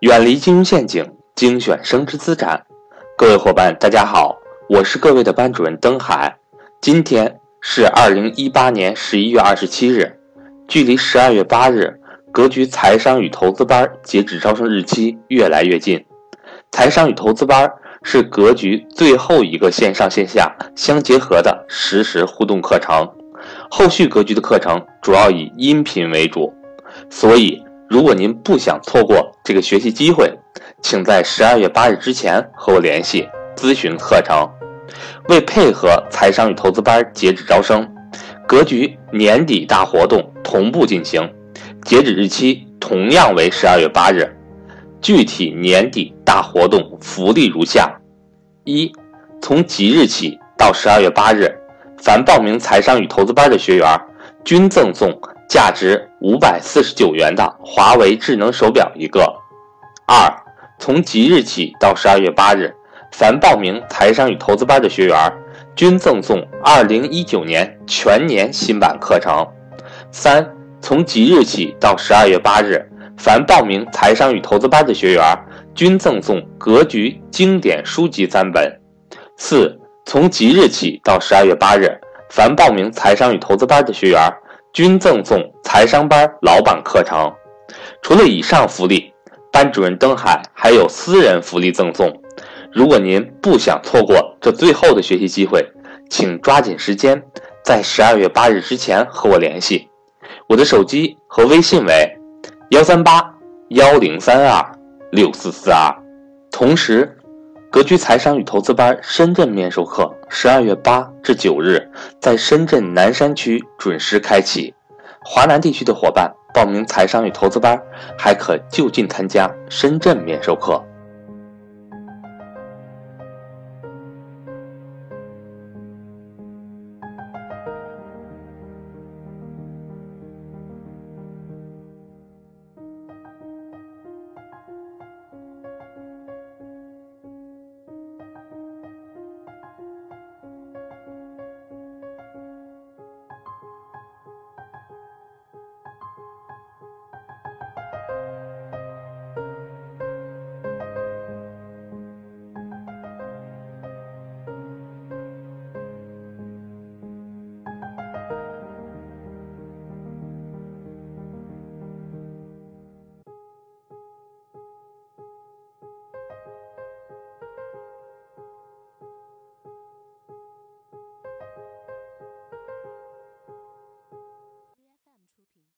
远离金融陷阱，精选升值资产。各位伙伴，大家好，我是各位的班主任登海。今天是二零一八年十一月二十七日，距离十二月八日格局财商与投资班截止招生日期越来越近。财商与投资班是格局最后一个线上线下相结合的实时互动课程，后续格局的课程主要以音频为主，所以。如果您不想错过这个学习机会，请在十二月八日之前和我联系咨询课程。为配合财商与投资班截止招生，格局年底大活动同步进行，截止日期同样为十二月八日。具体年底大活动福利如下：一，从即日起到十二月八日，凡报名财商与投资班的学员均赠送。价值五百四十九元的华为智能手表一个。二，从即日起到十二月八日，凡报名财商与投资班的学员均赠送二零一九年全年新版课程。三，从即日起到十二月八日，凡报名财商与投资班的学员均赠送格局经典书籍三本。四，从即日起到十二月八日，凡报名财商与投资班的学员。均赠送财商班老板课程。除了以上福利，班主任登海还有私人福利赠送。如果您不想错过这最后的学习机会，请抓紧时间，在十二月八日之前和我联系。我的手机和微信为幺三八幺零三二六四四二。同时，格局财商与投资班深圳面授课，十二月八至九日在深圳南山区准时开启。华南地区的伙伴报名财商与投资班，还可就近参加深圳免授课。